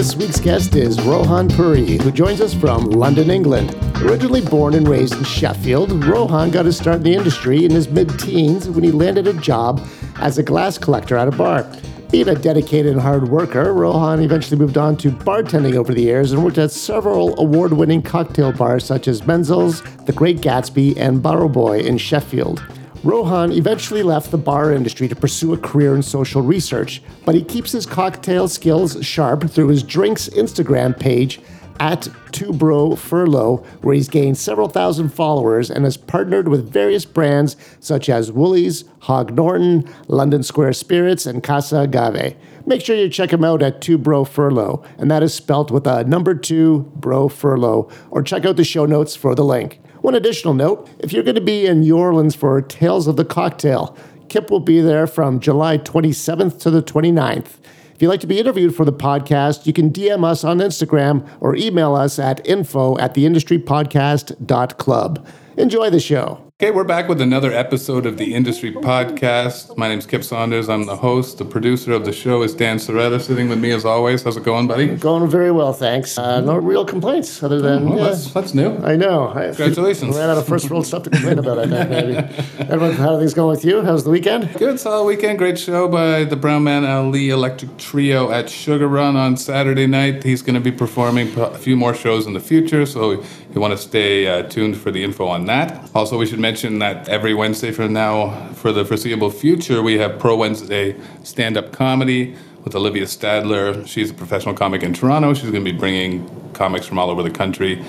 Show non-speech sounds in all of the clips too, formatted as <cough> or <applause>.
This week's guest is Rohan Puri, who joins us from London, England. Originally born and raised in Sheffield, Rohan got his start in the industry in his mid teens when he landed a job as a glass collector at a bar. Being a dedicated and hard worker, Rohan eventually moved on to bartending over the years and worked at several award winning cocktail bars such as Menzel's, The Great Gatsby, and Barrowboy in Sheffield. Rohan eventually left the bar industry to pursue a career in social research, but he keeps his cocktail skills sharp through his drinks Instagram page at Two Bro Furlough, where he's gained several thousand followers and has partnered with various brands such as Wooly's, Hogg Norton, London Square Spirits, and Casa Agave. Make sure you check him out at Two Bro Furlough, and that is spelt with a number two Bro Furlough, or check out the show notes for the link. One additional note if you're going to be in New Orleans for Tales of the Cocktail, Kypp will be there from July 27th to the 29th. If you'd like to be interviewed for the podcast, you can DM us on Instagram or email us at info at theindustrypodcast.club. Enjoy the show. Okay, we're back with another episode of the Industry Podcast. My name's Kypp Saunders. I'm the host. The producer of the show is Dan Soretta, sitting with me as always. How's it going, buddy? Going very well, thanks. Uh, no real complaints other than. Well, yeah, that's, that's new. I know. I Congratulations. ran out of first world stuff to complain about, I think, maybe. <laughs> Everyone, how are things going with you? How's the weekend? Good, solid weekend. Great show by the Brown Man Ali Electric Trio at Sugar Run on Saturday night. He's going to be performing a few more shows in the future, so you want to stay uh, tuned for the info on that. Also, we should mention that every Wednesday from now, for the foreseeable future, we have Pro Wednesday stand up comedy with Olivia Stadler. She's a professional comic in Toronto. She's going to be bringing comics from all over the country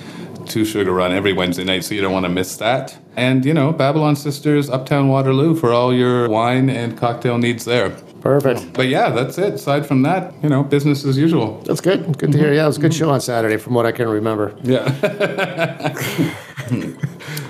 to Sugar Run every Wednesday night, so you don't want to miss that. And, you know, Babylon Sisters, Uptown Waterloo for all your wine and cocktail needs there. Perfect. But yeah, that's it. Aside from that, you know, business as usual. That's good. Good to hear. Yeah, it was a good show on Saturday, from what I can remember. Yeah. <laughs>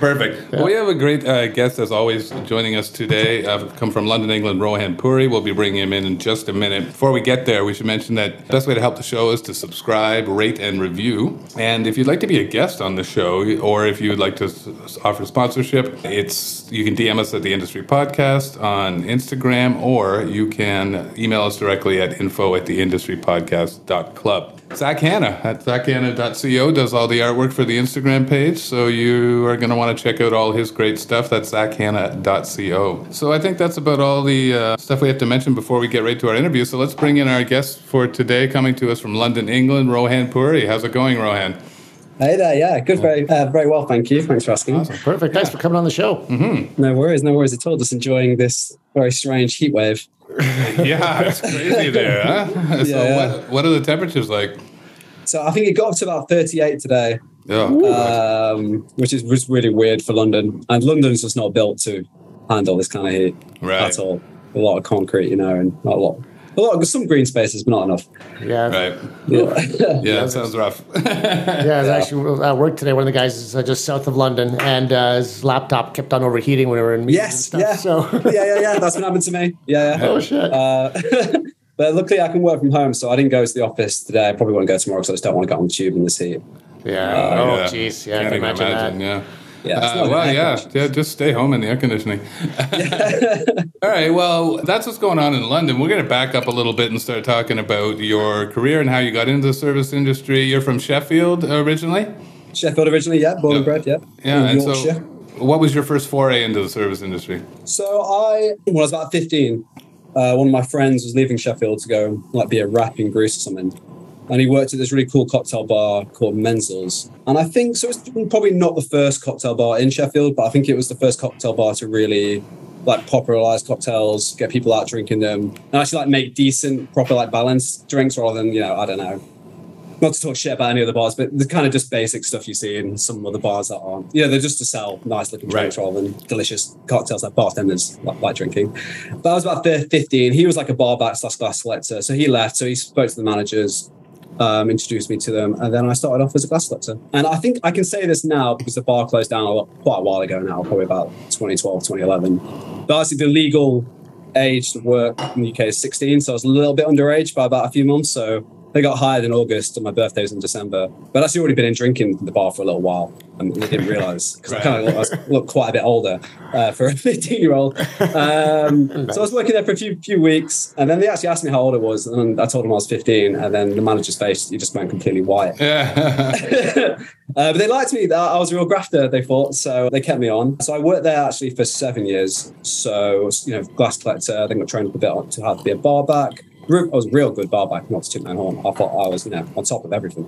Perfect. Well, we have a great uh, guest, as always, joining us today. Uh, come from London, England, Rohan Puri. We'll be bringing him in in just a minute. Before we get there, we should mention that the best way to help the show is to subscribe, rate, and review. And if you'd like to be a guest on the show, or if you'd like to s- offer sponsorship, it's you can DM us at the Industry Podcast on Instagram, or you can email us directly at info at the industrypodcast.club. Zak Hannah at zakhannah.co does all the artwork for the Instagram page, so you are going to want to check out all his great stuff. That's zakhannah.co. So I think that's about all the uh, stuff we have to mention before we get right to our interview. So let's bring in our guest for today, coming to us from London, England, Rohan Puri. How's it going, Rohan? Hey there, yeah, good, very, uh, very well, thank you. Thanks for asking. Perfect. Thanks for coming on the show. No worries, no worries at all. Just enjoying this very strange heat wave. <laughs> yeah, it's crazy there, huh? <laughs> so Yeah. What, what are the temperatures like? So I think it got up to about 38 today, Oh, um, which is was really weird for London. And London's just not built to handle this kind of heat Right. at all. A lot of concrete, you know, and not a lot. A lot of some green spaces, but not enough. Yeah. right. Yeah. <laughs> Yeah, that sounds rough. <laughs> Yeah, I was actually at work today. One of the guys is uh, just south of London, and uh, his laptop kept on overheating when we were in meetings yes, and yeah. So, <laughs> yeah, yeah, yeah. That's what happened to me. Yeah, yeah. oh shit. Uh, but luckily, I can work from home, so I didn't go to the office today. I probably won't go tomorrow because I just don't want to get on the tube in this heat. yeah. Uh, oh yeah. jeez. Yeah, I Can't can even imagine, that. Yeah. Yeah, Uh, well, yeah, yeah. Just stay home in the air conditioning. <laughs> All right. Well, that's what's going on in London. We're going to back up a little bit and start talking about your career and how you got into the service industry. You're from Sheffield originally. Sheffield originally, yeah, born and Yeah. bred, yeah. Yeah. In And so, what was your first foray into the service industry? So I, when I was about 15, uh, one of my friends was leaving Sheffield to go like be a rap in Greece or something. And he worked at this really cool cocktail bar called Menzel's. And I think, so it's probably not the first cocktail bar in Sheffield, but I think it was the first cocktail bar to really like popularize cocktails, get people out drinking them, and actually like make decent, proper like balanced drinks rather than, you know, I don't know, not to talk shit about any other bars, but the kind of just basic stuff you see in some other bars that aren't. Yeah, they're just to sell nice looking drinks rather than delicious cocktails that bartenders like, like drinking. But I was about 15. He was like a bar back slash glass selector. So he left. So he spoke to the managers, um, introduced me to them, and then I started off as a glass selector. And I think I can say this now because the bar closed down a lot, quite a while ago now, probably about 2012, 2011. But actually, the legal age to work in the UK is 16. So I was a little bit underage by about a few months. So they got hired in August and my birthday was in December. But I'd actually already been in drinking in the bar for a little while. and they didn't realize because right. I kind of looked quite a bit older uh, for a <laughs> 15 year old. Um, so I was working there for a few few weeks, and then they actually asked me how old I was, and I told them I was 15, and then the manager's face he just went completely white. Yeah. <laughs> uh, but they liked me. I was a real grafter. They thought so. They kept me on. So I worked there actually for seven years. So you know, glass collector. Then got trained up a bit to how to be a bar back. I was real good bar back, not to toot my horn. I thought I was, you know, on top of everything.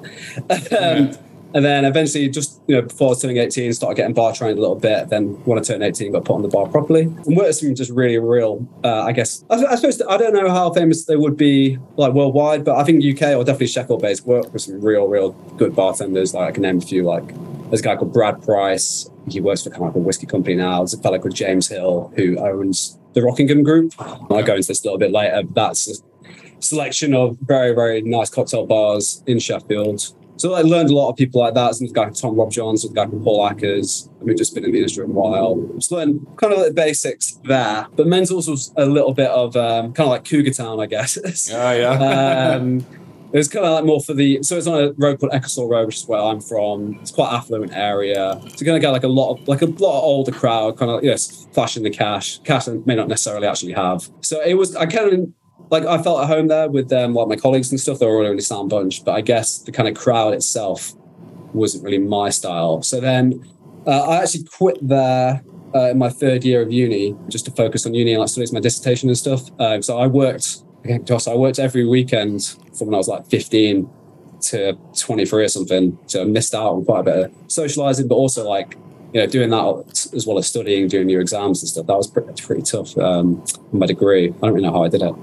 um, and then eventually, just you know, before I was turning 18, started getting bar trained a little bit. Then when I turned 18, got put on the bar properly. And worked some just really real, uh, I guess. I, I, suppose I don't know how famous they would be like worldwide, but I think UK or definitely Sheffield based work with some real, real good bartenders. Like I can name a few. Like there's a guy called Brad Price. He works for kind of a whiskey company now. There's a fellow called James Hill who owns the Rockingham Group. I'll go into this a little bit later. That's selection of very, very nice cocktail bars in Sheffield. So I learned a lot of people like that. A guy called Tom Rob Johnson, a guy called Paul Ackers. I mean, just been in the industry a while. Just learned kind of like the basics there. But men's also a little bit of um, kind of like Cougar Town, I guess. <laughs> Yeah, yeah. um, it was kind of like more for the so it's on a road called Ecclesall Road, which is where I'm from. It's quite affluent area. So gonna get like a lot of like a lot of older crowd, kind of yes, flashing the cash. Cash I may not necessarily actually have. So it was I kind of like I felt at home there with um, like my colleagues and stuff. They were all a really sound bunch, but I guess the kind of crowd itself wasn't really my style. So then uh, I actually quit there uh, in my third year of uni just to focus on uni and like studies my dissertation and stuff. Uh, so I worked, Josh, I worked every weekend from when I was like 15 to 23 or something. So I missed out on quite a bit of socializing, but also like you know, doing that as well as studying, doing your exams and stuff, that was pretty, pretty tough. Um, my degree, I don't really know how I did it.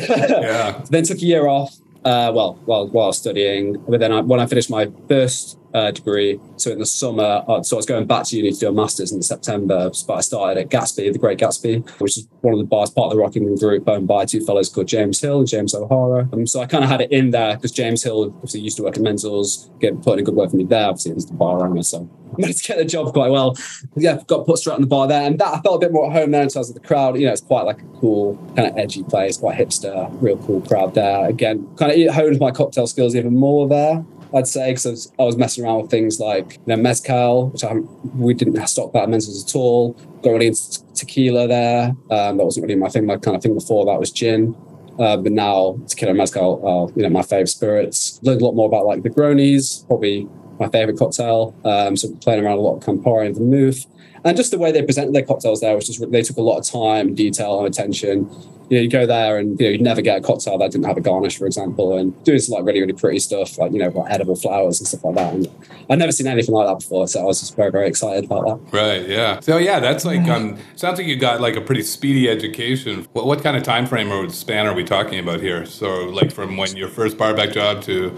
<laughs> yeah. then took a year off. Uh, well, while while studying, but then I, when I finished my first uh, degree. So in the summer, uh, so I was going back to uni to do a master's in September, but I started at Gatsby, the Great Gatsby, which is one of the bars, part of the Rockingham Group, owned by two fellows called James Hill and James O'Hara. Um, so I kind of had it in there because James Hill obviously used to work at Menzel's, get put in a good word for me there. Obviously, he's the bar owner, so I <laughs> managed to get the job quite well. Yeah, got put straight on the bar there, and that I felt a bit more at home there in terms of the crowd. You know, it's quite like a cool, kind of edgy place, quite hipster, real cool crowd there. Again, kind of honed my cocktail skills even more there. I'd say because I was messing around with things like you know mezcal, which I we didn't stock that at Menzel's at all. Got really into tequila there. Um, that wasn't really my thing. My kind of thing before that was gin. Uh, but now tequila and mezcal are you know my favorite spirits. Learned a lot more about like the Negronis, probably my favorite cocktail. Um, so playing around a lot of Campari and Vermouth and just the way they presented their cocktails there was just they took a lot of time, detail, and attention. You know, you go there and you know you'd never get a cocktail that didn't have a garnish, for example, and doing some like really really pretty stuff like you know like edible flowers and stuff like that. And I'd never seen anything like that before, so I was just very very excited about that. Right. Yeah. So yeah, that's like um sounds like you got like a pretty speedy education. What what kind of time frame or span are we talking about here? So like from when your first barback job to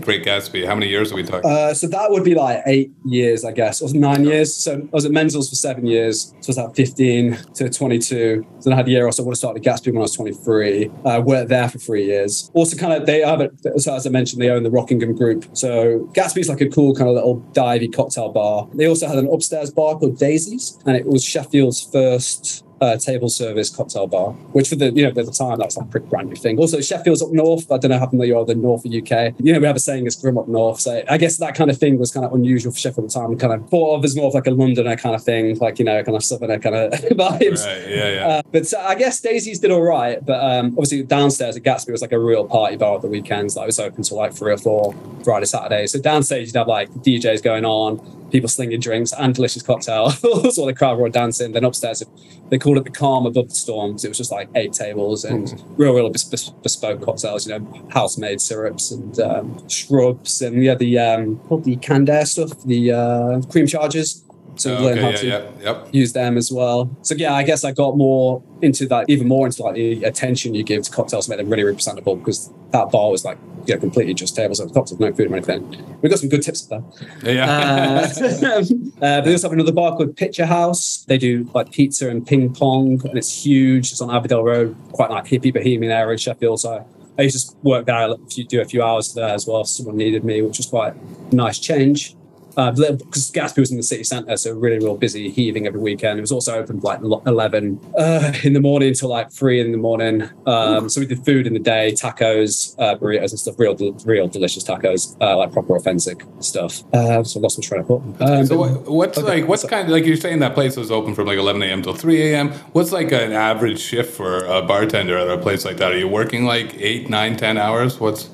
Great Gatsby. How many years are we talking? Uh, so that would be like eight years, I guess, or nine years. So I was at Menzel's for seven years. So I was at 15 to 22. Then I had a year or so. I would have started at Gatsby when I was 23. I uh, worked there for three years. Also, kind of, they have it. So as I mentioned, they own the Rockingham Group. So Gatsby's like a cool kind of little divey cocktail bar. They also had an upstairs bar called Daisy's, and it was Sheffield's first uh, table service cocktail bar, which for the you know at the time that's like a pretty brand new thing. Also, Sheffield's up north. I don't know how familiar you are the north of UK. You know, we have a saying it's grim up north. So I guess that kind of thing was kind of unusual for Sheffield at the time. Kind of thought of as more of like a Londoner kind of thing, like you know, kind of southerner kind of <laughs> vibes. Right, yeah, yeah. Uh, but uh, I guess Daisy's did all right. But um, obviously downstairs at Gatsby was like a real party bar at the weekends. It was open till like three or four Friday, Saturday. So downstairs you'd have like DJs going on people slinging drinks and delicious cocktails <laughs> while the crowd were dancing. Then upstairs, they called it the calm above the storms. It was just like eight tables and mm. real, real bespoke cocktails. You know, house made syrups and um, shrubs and yeah, the um, the Candair stuff, the uh, cream chargers. So oh, learn how yeah, to yeah, yep. use them as well. So yeah, I guess I got more into that, even more into like the attention you give to cocktails, to make them really, representable because that bar was like you know, completely just tables and cocktails, no food or anything. We got some good tips there. Yeah. Uh, <laughs> uh, they also have another bar called Picture House. They do like pizza and ping pong, and it's huge. It's on Abbeydale Road, quite like hippie bohemian area in Sheffield. So I used to work there, do a few hours there as well if someone needed me, which was quite a nice change. Because uh, Gatsby was in the city centre, so really real busy, heaving every weekend. It was also open like eleven uh, in the morning until like three in the morning. Um, so we did food in the day, tacos, uh, burritos and stuff, real real delicious tacos, uh, like proper authentic stuff. Uh, so I lost my train of thought. Um, so what, what's okay, like what's kind of like you're saying that place was open from like 11 a.m. till 3 a.m. What's like an average shift for a bartender at a place like that? Are you working like eight, nine, ten hours? What's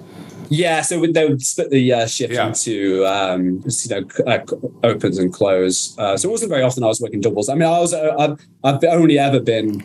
yeah, so they would split the uh, shift yeah. into um, you know uh, opens and close. Uh, so it wasn't very often I was working doubles. I mean, I was uh, I've, I've only ever been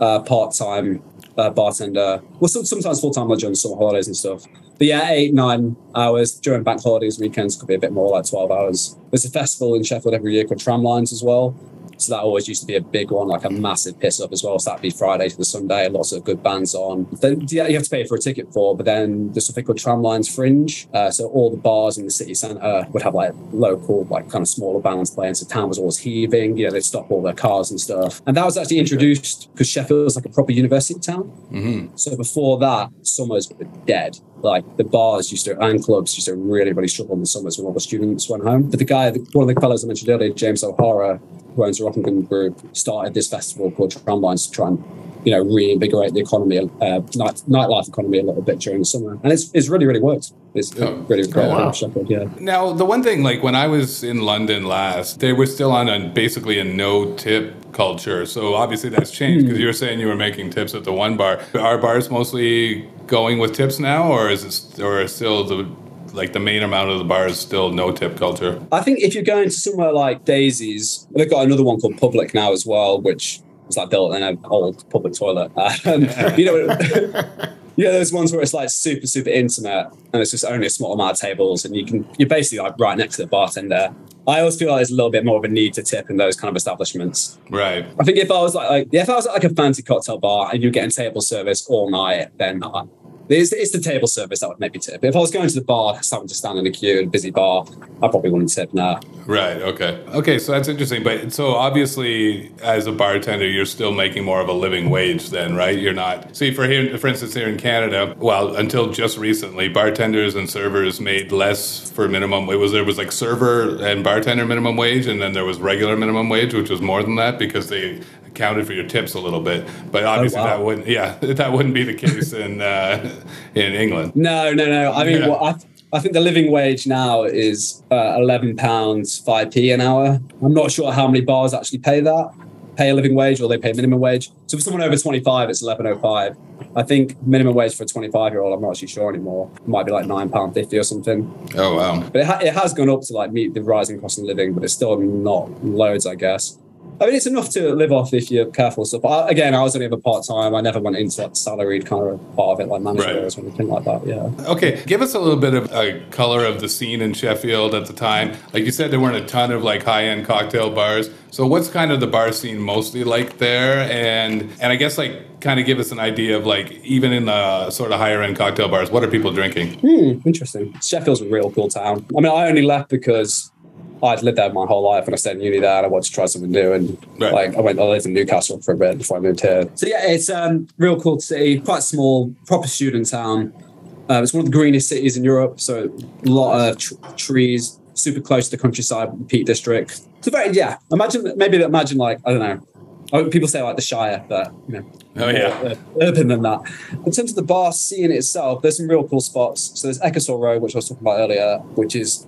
uh, part time uh, bartender. Well, some, sometimes full time like during summer holidays and stuff. But yeah, eight nine hours during bank holidays, weekends could be a bit more like twelve hours. There's a festival in Sheffield every year called Tramlines as well. So that always used to be a big one, like a massive piss up as well. So that'd be Friday to the Sunday, lots of good bands on. Then yeah, you have to pay for a ticket for, but then there's something called Tramlines Fringe. Uh, so all the bars in the city centre would have like local, like kind of smaller bands playing. So town was always heaving. You know, they'd stop all their cars and stuff. And that was actually introduced because Sheffield was like a proper university town. Mm-hmm. So before that, summers were dead like the bars used to and clubs used to really really struggle in the summers when all the students went home. But the guy, one of the fellows I mentioned earlier, James O'Hara, who owns the Rockingham Group, started this festival called Tramlines to try and you know reinvigorate the economy, uh, night, nightlife economy a little bit during the summer, and it's, it's really really worked. It's oh, really great. Oh, wow. Shepherd, yeah. Now the one thing, like when I was in London last, they were still on a basically a no tip culture. So obviously that's changed because mm. you were saying you were making tips at the one bar. Are bars mostly going with tips now, or is it or still the like the main amount of the bar is still no tip culture. I think if you're going to somewhere like Daisy's, they've got another one called Public now as well, which was like built in an old public toilet. <laughs> Um, you know, <laughs> yeah, those ones where it's like super super intimate and it's just only a small amount of tables and you can you're basically like right next to the bartender. I always feel like there's a little bit more of a need to tip in those kind of establishments. Right. I think if I was like, like yeah, if I was at like a fancy cocktail bar and you're getting table service all night, then I, it's, it's the table service that would maybe tip. If I was going to the bar, starting to stand in a queue in a busy bar, I probably wouldn't tip now. Right. Okay. Okay. So that's interesting. But so obviously, as a bartender, you're still making more of a living wage then, right? You're not. See, for here, for instance, here in Canada, well, until just recently, bartenders and servers made less for minimum. It was there was like server and bartender minimum wage, and then there was regular minimum wage, which was more than that because they counted for your tips a little bit. But oh, obviously, oh, wow. that wouldn't. Yeah, <laughs> that wouldn't be the case in uh, <laughs> in England. No, no, no. I mean, yeah. well, I, I think the living wage now is uh, eleven pounds five p an hour. I'm not sure how many bars actually pay that, pay a living wage, or they pay minimum wage. So for someone over twenty five, it's eleven oh five. I think minimum wage for a 25 year old, I'm not actually sure anymore. It might be like £9.50 or something. Oh, wow. But it, ha- it has gone up to like meet the rising cost of living, but it's still not loads, I guess. I mean, it's enough to live off if you're careful. So, but again, I was only ever part time. I never went into that salaried kind of part of it, like manager right. or anything like that. Yeah. Okay, give us a little bit of a color of the scene in Sheffield at the time. Like you said, there weren't a ton of like high end cocktail bars. So, what's kind of the bar scene mostly like there? And and I guess like kind of give us an idea of like even in the sort of higher end cocktail bars, what are people drinking? Hmm, interesting. Sheffield's a real cool town. I mean, I only left because I'd lived there my whole life and I stayed in uni there and I wanted to try something new. And right. like I went, I lived in Newcastle for a bit before I moved here. So yeah, it's um, real cool city, quite small, proper student town. Uh, it's one of the greenest cities in Europe. So a lot of tr- trees, super close to the countryside, Peak District. So very, yeah, imagine, maybe imagine like, I don't know, people say like the Shire, but you know, oh yeah, urban than that. In terms of the bar scene itself, there's some real cool spots. So there's Ecclesall Road, which I was talking about earlier, which is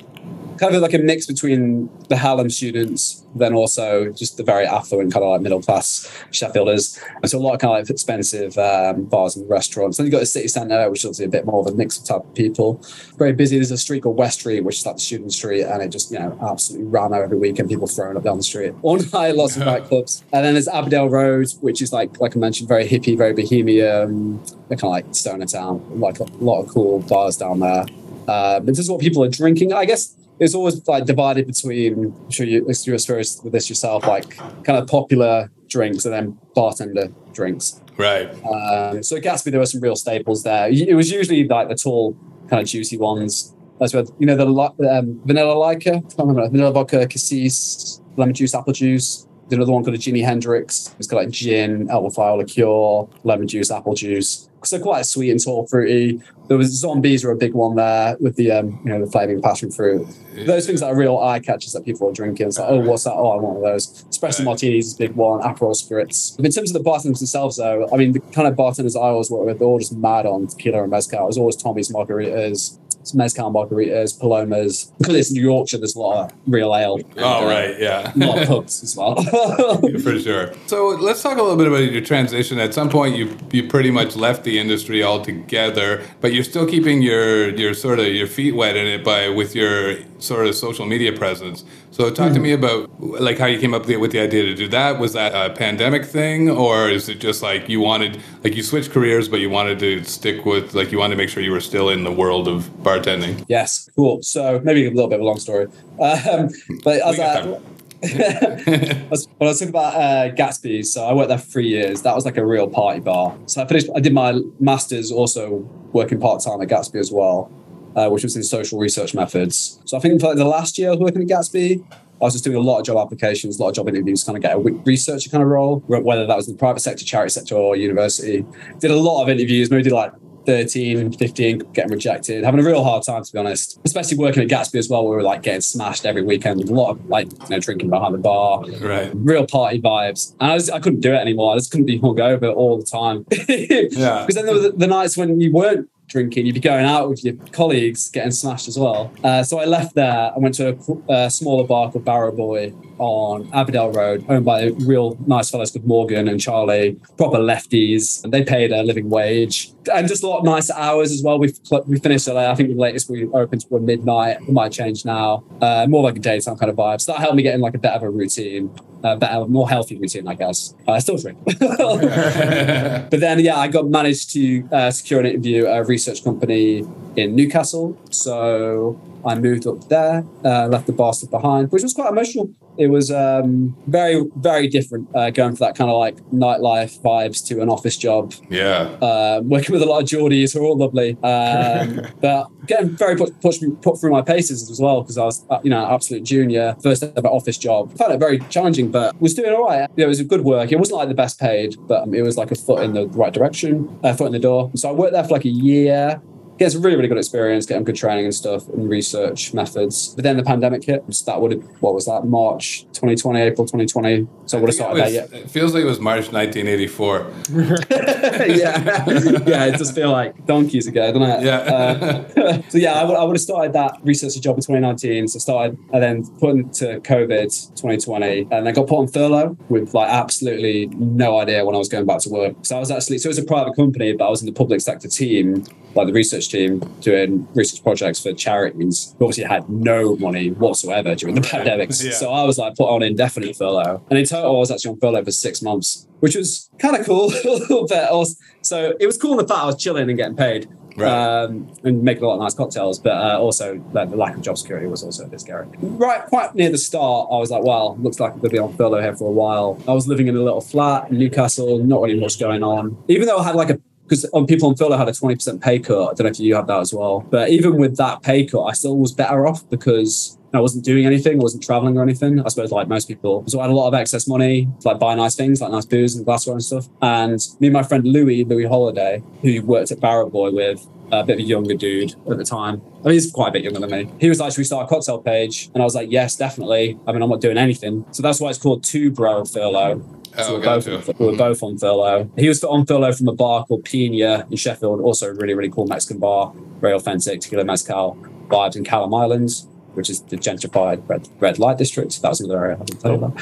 kind of like a mix between the Harlem students, then also just the very affluent kind of like middle class Sheffielders. And so a lot of kind of like expensive um, bars and restaurants. Then you've got the city centre, which is obviously a bit more of a mix of type of people. Very busy. There's a street called West Street, which is like the student street, and it just you know absolutely ran out every weekend. People throwing up down the street <laughs> all night, lots of nightclubs. And then there's Abbeydale Road, which is like like I mentioned, very hippie, very bohemian, kind of like stoner town. Like a lot of cool bars down there. Uh, this is what people are drinking. I guess it's always like divided between I'm sure you you're experienced with this yourself, like kind of popular drinks and then bartender drinks. Right. Um, so at Gatsby, there were some real staples there. It was usually like the tall, kind of juicy ones. That's where you know the um, vanilla can't remember vanilla vodka, cassis, lemon juice, apple juice. There's another one called a Jimi Hendrix. It's got like gin, elderflower liqueur, lemon juice, apple juice so quite sweet and tall fruity. There was zombies were a big one there with the um, you know the flaming passion fruit. Those things that are real eye catchers that people are drinking. It's like, oh, what's that? Oh, I want one of those. Espresso martinis is a big one. Aperol spritz. In terms of the bartenders themselves, though, I mean, the kind of bartenders I always work with, they're all just mad on tequila and mezcal. It was always Tommy's margaritas, mezcal margaritas, palomas. Because it's New Yorkshire, there's a lot of real ale. Oh, right, yeah. A lot of pubs as well. <laughs> For sure. So let's talk a little bit about your transition. At some point, you you pretty much left the industry altogether, but you're still keeping your your sort of your feet wet in it by with your sort of social media presence. So talk mm-hmm. to me about like how you came up with the idea to do that. Was that a pandemic thing, or is it just like you wanted like you switched careers, but you wanted to stick with like you wanted to make sure you were still in the world of bartending? Yes, cool. So maybe a little bit of a long story, um, <laughs> but as I, <laughs> when I was talking about uh, Gatsby, so I worked there for three years. That was like a real party bar. So I finished. I did my masters also working part time at Gatsby as well, uh, which was in social research methods. So I think for like the last year I was working at Gatsby, I was just doing a lot of job applications, a lot of job interviews, kind of get a researcher kind of role, whether that was in the private sector, charity sector, or university. Did a lot of interviews, maybe did like 13, 15, getting rejected, having a real hard time, to be honest. Especially working at Gatsby as well, where we were like getting smashed every weekend. A lot of like, you know, drinking behind the bar. Right. Real party vibes. And I, was, I couldn't do it anymore. I just couldn't be hungover all the time. <laughs> yeah. Because then there were the, the nights when you weren't drinking, you'd be going out with your colleagues getting smashed as well. Uh, so I left there. I went to a, a smaller bar called Barrowboy on Abbeydale Road, owned by real nice fellows called Morgan and Charlie, proper lefties, and they paid a living wage and just a lot nicer hours as well. We we finished LA. I think the latest we opened were midnight. It might change now. Uh, more like a daytime kind of vibe. So that helped me get in like a bit of a routine, a better, more healthy routine, I guess. Uh, I still drink, <laughs> <laughs> but then yeah, I got managed to uh, secure an interview at a research company in Newcastle. So I moved up there, uh, left the bastard behind, which was quite emotional. It was um, very, very different uh, going for that kind of like nightlife vibes to an office job. Yeah. Uh, working with a lot of Geordies who are all lovely. Um, <laughs> but getting very put, pushed, put through my paces as well because I was, uh, you know, absolute junior, first ever office job. Found it very challenging, but was doing all right. it was a good work. It wasn't like the best paid, but um, it was like a foot in the right direction, a foot in the door. So I worked there for like a year gets really, really good experience, getting good training and stuff and research methods. But then the pandemic hit. that would have, what was that, March 2020, April 2020. So I would have started was, that yet. It feels like it was March 1984. <laughs> yeah. <laughs> yeah, it does feel like donkeys again, doesn't it? Yeah. Uh, <laughs> so yeah, I would, I would have started that research job in 2019. So started and then put into COVID 2020 and I got put on furlough with like absolutely no idea when I was going back to work. So I was actually, so it was a private company, but I was in the public sector team, like the research research team doing research projects for charities who obviously had no money whatsoever during the pandemic. <laughs> Yeah. So I was like put on indefinite furlough. And in total, I was actually on furlough for six months, which was kind of cool. <laughs> but also, so it was cool in the fact I was chilling and getting paid. Right. Um, and making a lot of nice cocktails, but uh, also like, the lack of job security was also a bit scary. Right, quite near the start, I was like, "Well, looks like I'm going to be on furlough here for a while." I was living in a little flat in Newcastle, not really much going on. Even though I had like a because on people on furlough had a 20% pay cut. I don't know if you have that as well. But even with that pay cut, I still was better off because I wasn't doing anything, I wasn't traveling or anything. I suppose like most people. So I had a lot of excess money to like buy nice things like nice booze and glassware and stuff. And me and my friend Louis, Louis Holiday, who worked at Barrowboy with, a bit of a younger dude at the time. I mean, he's quite a bit younger than me. He was like, should we start a cocktail page? And I was like, yes, definitely. I mean, I'm not doing anything. So that's why it's called Two Bro Furlough. So oh, we're, both on, we're both on furlough. He was on furlough from a bar called Pina in Sheffield, also a really, really cool Mexican bar, very authentic tequila mezcal vibes in Kelham Islands, which is the gentrified red, red light district. That was another area I haven't you about.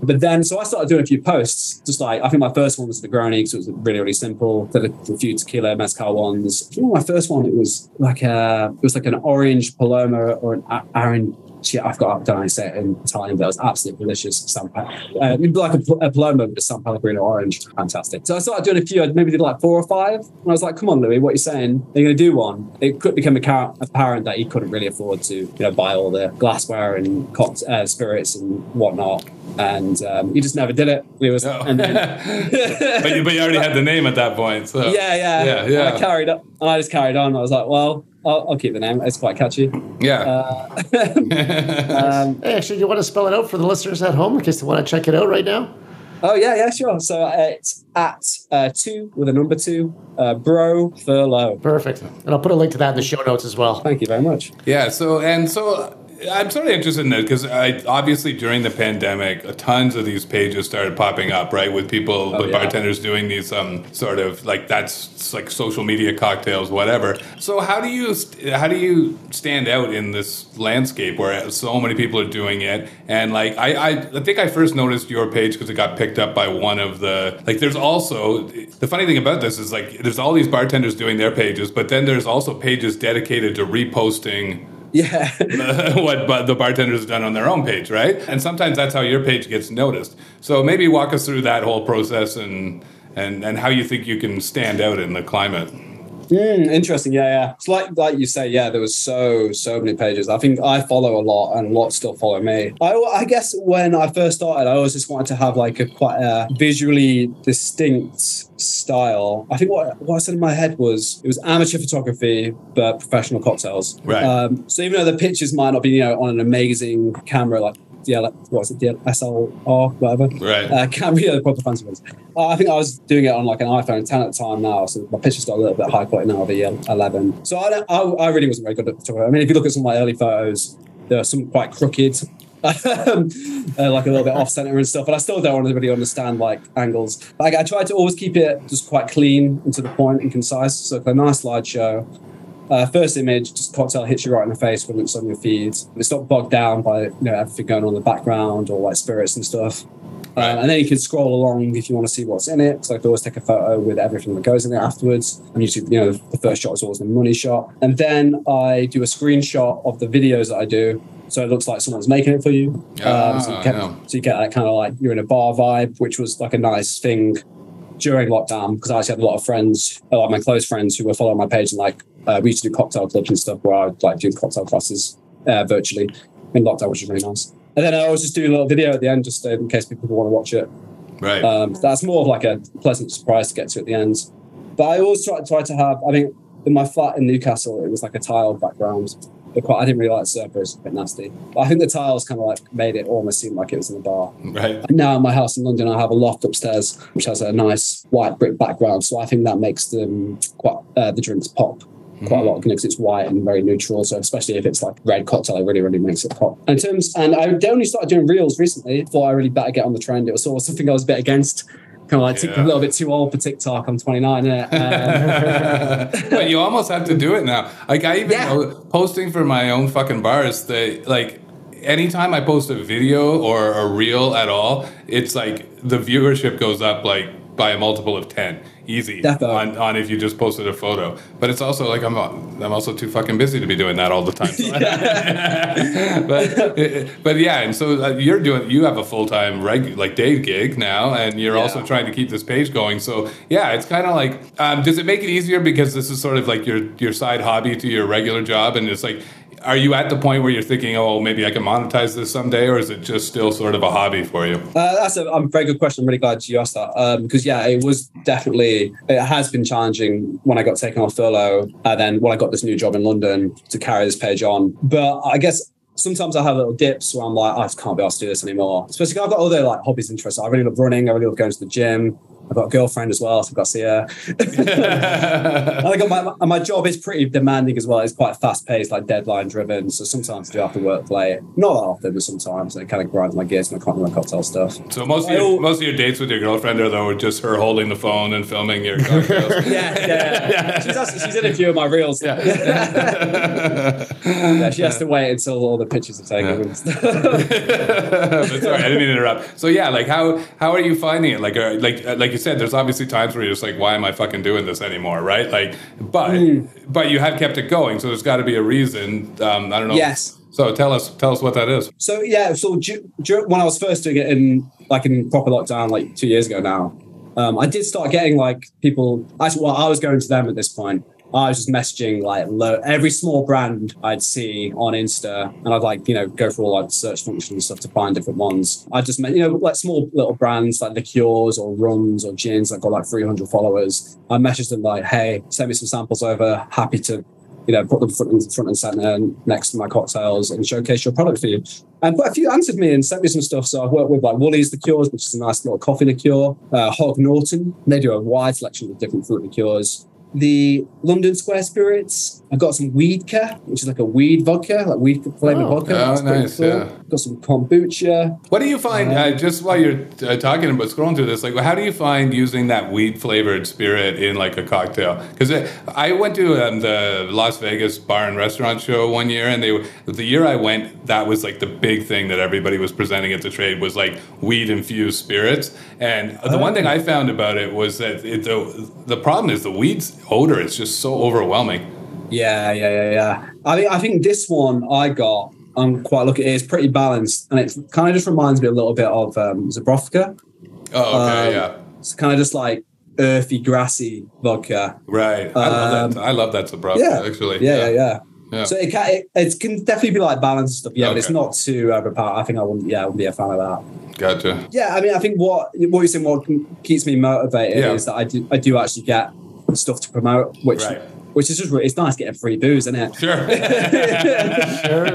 <laughs> but then, so I started doing a few posts, just like, I think my first one was the Negroni, so it was really, really simple. Did a, a few tequila mezcal ones. I think my first one, it was like a, it was like an orange Paloma or an Aaron she, I've got, I don't know how to say it in Italian, but it was absolutely delicious. San, uh, like a, a Paloma with San Pellegrino orange. Fantastic. So I started doing a few, I maybe did like four or five. And I was like, come on, Louis, what are you saying? Are you going to do one? It could become apparent that he couldn't really afford to, you know, buy all the glassware and cocktail, uh, spirits and whatnot. And um, he just never did it. He was, oh. and then, <laughs> <laughs> but, you, but you already had the name at that point. So. Yeah, yeah. Yeah, yeah. And I carried up, and I just carried on. I was like, well, I'll, I'll, keep the name. It's quite catchy. Yeah. Uh, <laughs> um, hey, actually, you want to spell it out for the listeners at home in case they want to check it out right now? Oh yeah, yeah, sure. So uh, it's at uh, two with a number two, uh, bro furlough. Perfect. And I'll put a link to that in the show notes as well. Thank you very much. Yeah. So and so I'm sort of interested in that because I obviously during the pandemic, tons of these pages started popping up, right? With people, Oh, with yeah. bartenders doing these um, sort of like that's like social media cocktails, whatever. So how do you st- how do you stand out in this landscape where so many people are doing it? And like I I, I think I first noticed your page because it got picked up by one of the like. There's also the funny thing about this is like there's all these bartenders doing their pages, but then there's also pages dedicated to reposting Yeah. <laughs> what but the bartenders have done on their own page, right? And sometimes that's how your page gets noticed. So maybe walk us through that whole process and and and how you think you can stand out in the climate. Mm, interesting. Yeah, yeah. It's like like you say. Yeah, there was so so many pages. I think I follow a lot, and a lot still follow me. I, I guess when I first started, I always just wanted to have like a quite a visually distinct style. I think what what I said in my head was it was amateur photography but professional cocktails. Right. Um, so even though the pictures might not be you know on an amazing camera like DL, what is it DSLR whatever Right. uh, camera, yeah, the proper fancy ones. Uh, I think I was doing it on like an iPhone 10 at the time now, so my pictures got a little bit high quality now, the uh, 11. So I, don't, I, I really wasn't very good at photography. I mean, if you look at some of my early photos, there are some quite crooked, um, <laughs> uh, like a little bit off center and stuff. but I still don't want to really understand like angles. Like I try to always keep it just quite clean and to the point and concise. So it's a nice slideshow. Uh, first image, just cocktail hits you right in the face when it's on your feed. It's not bogged down by you know everything going on in the background or like spirits and stuff. Right. Um, and then you can scroll along if you want to see what's in it. So I could always take a photo with everything that goes in it afterwards. And usually, you know, the first shot is always the money shot. And then I do a screenshot of the videos that I do. So it looks like someone's making it for you. Ah, so, you get, I so you get that kind of like you're in a bar vibe, which was like a nice thing during lockdown because I actually had a lot of friends, a lot of my close friends who were following my page and like uh, we used to do cocktail clubs and stuff where I would like do cocktail classes uh, virtually in lockdown, which was really nice. And then I always just do a little video at the end just in case people want to watch it. Right. Um, that's more of like a pleasant surprise to get to at the end. But I always try, try to have, I mean, in my flat in Newcastle, it was like a tiled background. But quite, I didn't really like the surfer, it's a bit nasty. But I think the tiles kind of like made it almost seem like it was in a bar. right. And now in my house in London, I have a loft upstairs, which has a nice white brick background. So I think that makes them quite, uh, the drinks pop quite a lot because it's white and very neutral. So especially if it's like red cocktail, it really, really makes it pop. In terms, and I only started doing reels recently. Thought I really better get on the trend. It was sort of something I was a bit against. Kind of like Yeah. a little bit too old for TikTok. I'm 29. innit? <laughs> Um, <laughs> but you almost have to do it now. Like I even Yeah. posting for my own fucking bars. They like anytime I post a video or a reel at all, it's like the viewership goes up like by a multiple of ten, easy on, on if you just posted a photo. But it's also like I'm I'm also too fucking busy to be doing that all the time. So- <laughs> but but yeah, and so uh, you're doing you have a full time reg like day gig now, and you're Yeah. also trying to keep this page going. So yeah, it's kind of like um, does it make it easier because this is sort of like your your side hobby to your regular job, and it's like. Are you at the point where you're thinking, oh, maybe I can monetize this someday, or is it just still sort of a hobby for you? Uh, that's a, a very good question. I'm really glad you asked that um, because yeah, it was definitely it has been challenging when I got taken off furlough, and then when I got this new job in London to carry this page on. But I guess sometimes I have little dips where I'm like, I just can't be asked to do this anymore. Especially I've got other like hobbies, interests. I really love running. I really love going to the gym. I've got a girlfriend as well, so I've got to see her. <laughs> And I got my, my my job is pretty demanding as well. It's quite fast paced, like deadline driven. So sometimes I do have to work late. Not that often, but sometimes it kind of grinds my gears and I can't do my cocktail stuff. So most of your, most of your dates with your girlfriend are though just her holding the phone and filming your cocktails. <laughs> Yeah, yeah, yeah. She's, actually, she's in a few of my reels. Yeah. <laughs> she has to wait until all the pictures are taken. stuff. but sorry, I didn't mean to interrupt. So yeah, like how how are you finding it? Like uh, like like you said, there's obviously times where you're just like, why am I fucking doing this anymore, right? Like, but Hmm. but you have kept it going, so there's got to be a reason. Um, I don't know. Yes. So tell us tell us what that is. So yeah, so when I was first doing it in like in proper lockdown, like two years ago now, um, I did start getting like people. Actually, well, I was going to them at this point. I was just messaging like lo- every small brand I'd see on Insta, and I'd like you know go through all like the search functions and stuff to find different ones. I just met you know like small little brands like liqueurs or rums or gins that got like 300 followers. I messaged them like, hey, send me some samples over. Happy to you know, put them front and, front and center next to my cocktails and showcase your product for you. And quite a few answered me and sent me some stuff. So I've worked with like Wooly's Liqueurs, which is a nice little coffee liqueur, uh, Hogg Norton. They do a wide selection of different fruit liqueurs the London Square Spirits. I've got some Weedka, which is like a weed vodka, like weed flavored oh, vodka. Oh, nice. Cool. Yeah. Got some kombucha. What do you find, uh, just while you're uh, talking about scrolling through this, like, how do you find using that weed flavored spirit in like a cocktail? Because I went to um, the Las Vegas bar and restaurant show one year, and they the year I went, that was like the big thing that everybody was presenting at the trade was like weed infused spirits. And the oh. one thing I found about it was that it, the, the problem is the weeds odor is just so overwhelming. Yeah, yeah, yeah, yeah. I think I think this one I got. I'm quite looking. It's pretty balanced, and it kind of just reminds me a little bit of um, Zabrovka. Oh, okay, um, yeah. It's kind of just like earthy, grassy vodka. Right. I love that. Um, I love that Zabrovka. Yeah, actually. Yeah, yeah, yeah. yeah. So it can, it, it, can definitely be like balanced stuff, yeah, okay. but it's not too overpowered. I think I wouldn't, yeah, I wouldn't be a fan of that. Gotcha. Yeah, I mean, I think what what you're saying, what keeps me motivated yeah. is that I do I do actually get stuff to promote, which right. which is just it's nice getting free booze, isn't it? Sure. <laughs> <laughs> sure.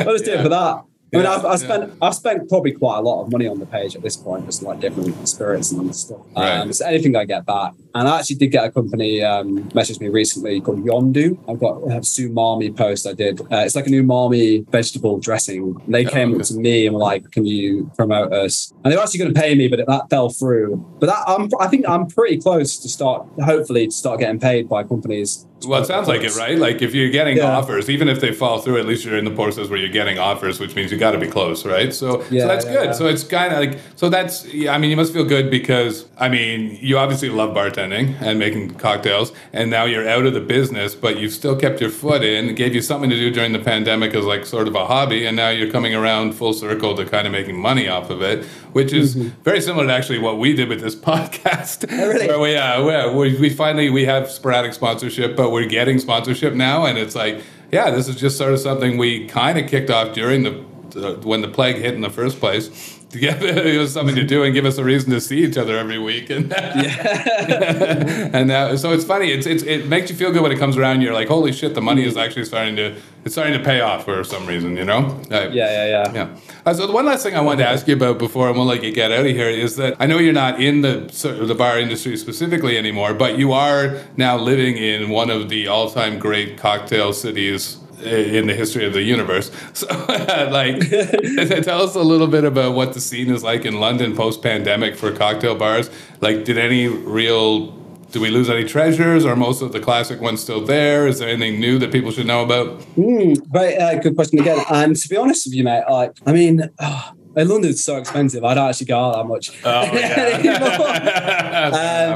I'll just do it for that. I mean, I've, I've spent I've spent probably quite a lot of money on the page at this point, just like different spirits and stuff. Right. Um, so anything I get back, and I actually did get a company um, message me recently called Yondu. I've got a Umami post I did. Uh, it's like an umami vegetable dressing. They oh, came okay. to me and were like, "Can you promote us?" And they were actually going to pay me, but that fell through. But that I'm, I think I'm pretty close to start, hopefully, to start getting paid by companies well, it sounds like it, right? Like if you're getting yeah. offers, even if they fall through, at least you're in the process where you're getting offers, which means you got to be close, right? So, yeah, so that's yeah, good. So it's kind of like, so that's, yeah, I mean, you must feel good because, I mean, you obviously love bartending and making cocktails, and now you're out of the business, but you've still kept your foot in, gave you something to do during the pandemic as like sort of a hobby, and now you're coming around full circle to kind of making money off of it, which is mm-hmm. very similar to actually what we did with this <laughs> podcast. Oh, really? Where we, uh, we, we finally, we have sporadic sponsorship, but we're getting sponsorship now, and it's like, yeah, this is just sort of something we kind of kicked off during the, the when the plague hit in the first place to give <laughs> was something to do and give us a reason to see each other every week. And yeah. <laughs> and now, so it's funny. It's, it's it makes you feel good when it comes around. You're like, holy shit, the money is actually starting to it's starting to pay off for some reason. You know? Uh, yeah, yeah, yeah. Yeah. Uh, so the one last thing I wanted to ask you about before and we'll let you get out of here is that I know you're not in the the bar industry specifically anymore, but you are now living in one of the all time great cocktail cities in the history of the universe. <laughs> So, <laughs> like, <laughs> tell us a little bit about what the scene is like in London post pandemic for cocktail bars. Like, did any real do we lose any treasures? Are most of the classic ones still there? Is there anything new that people should know about? Mm, very uh, good question again. And to be honest with you, mate, like, I mean, oh, London's so expensive. I don't actually go out that much. Oh, yeah.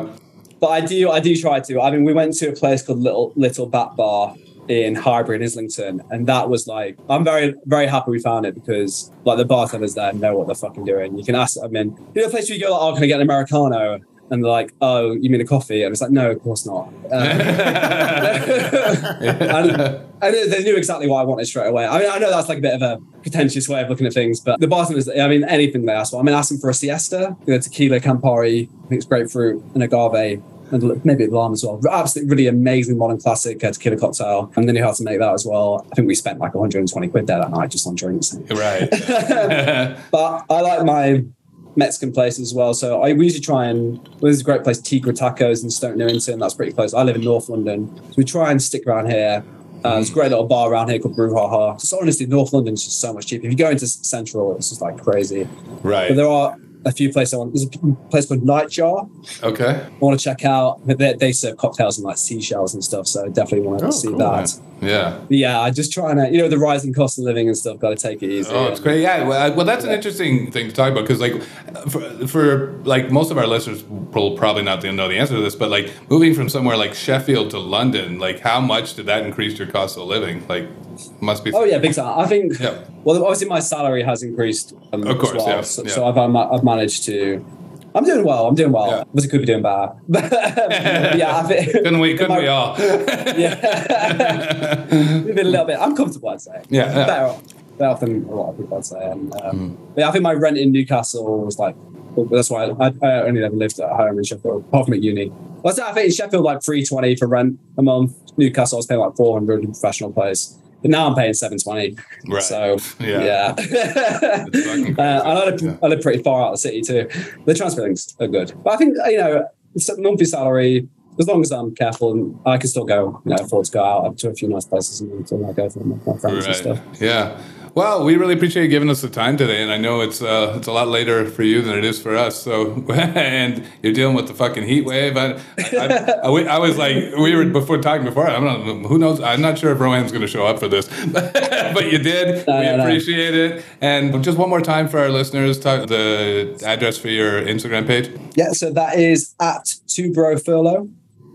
um, but I do, I do try to. I mean, we went to a place called Little Little Bat Bar in Highbury and Islington, and that was like I'm very very happy we found it because like the bartenders there know what they're fucking doing. You can ask. I mean, you know, a place where you go like, "Oh, can I get an americano?" And they're like, "Oh, you mean a coffee?" And it's like, "No, of course not." Um, <laughs> and, and, they knew exactly what I wanted straight away. I mean, I know that's like a bit of a pretentious way of looking at things, but the bartenders, I mean, anything they ask for. I mean, ask them for a siesta, you know, tequila, Campari, I think it's grapefruit and agave and maybe lime as well. Absolutely, really amazing modern classic uh, tequila cocktail. And then you have to make that as well. I think we spent like 120 quid there that night just on drinks. Right. <laughs> but I like my Mexican places as well. So I usually try and well, there's a great place, Tigra Tacos in Stoke Newington. That's pretty close. I live in North London, so we try and stick around here. Uh, there's a great little bar around here called Brouhaha. So honestly, North London's just so much cheaper. If you go into Central, it's just like crazy. Right. But there are a few places I want. There's a place called Nightjar. Okay. I want to check out. They, they serve cocktails and like seashells and stuff, so definitely want to oh, see cool, that. Man. Yeah. Yeah, I just trying to, you know, the rising cost of living and stuff. Got to take it easy. Oh, it's great. Yeah. Well, well that's an interesting thing to talk about because, like, for, for like most of our listeners will probably not know the answer to this, but like moving from somewhere like Sheffield to London, like, how much did that increase your cost of living? Like, must be. Oh yeah, big time. I think. Yeah. Well, obviously my salary has increased. Um, of course, well, yeah, so, yeah. so I've I've managed to. I'm doing well. I'm doing well. Yeah. Obviously, could be doing better. <laughs> yeah, I think, couldn't we? <laughs> Couldn't my, we all? yeah, maybe <laughs> a little bit. I'm comfortable. I'd say. Yeah, yeah. better, better than a lot of people. I'd say. And um, mm. yeah, I think my rent in Newcastle was like. That's why I, I only ever lived at home in Sheffield, apart from at uni. Well, I think in Sheffield like three twenty for rent a month. Newcastle I was paying like four hundred in professional place. But now I'm paying seven twenty. Right. So Yeah. yeah. <laughs> uh, and I live, crazy. I live pretty far out of the city too. The transfer links are good, but I think you know monthly salary. As long as I'm careful, and I can still go, you know, afford to go out to a few nice places and I go for my, my friends and stuff. Yeah. Well, we really appreciate you giving us the time today, and I know it's uh, it's a lot later for you than it is for us. So, <laughs> and you're dealing with the fucking heat wave. I, I, I, I, I was like, we were before talking before. I'm not. Who knows? I'm not sure if Rohan's going to show up for this, <laughs> but you did. No, we no, no. appreciate it. And just one more time for our listeners, talk the address for your Instagram page. Yeah, so that is at two bro furlough,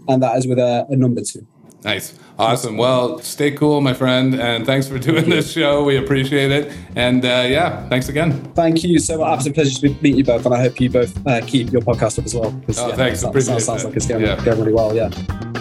and that is with a, a number two. Nice. Awesome. Well, stay cool, my friend, and thanks for doing this show. We appreciate it. And uh, yeah, thanks again. Thank you so much. Absolute pleasure to meet you both, and I hope you both uh, keep your podcast up as well. Oh, yeah, thanks. Sounds, Appreciate sounds, sounds like it's going, Yeah. going really well. Yeah.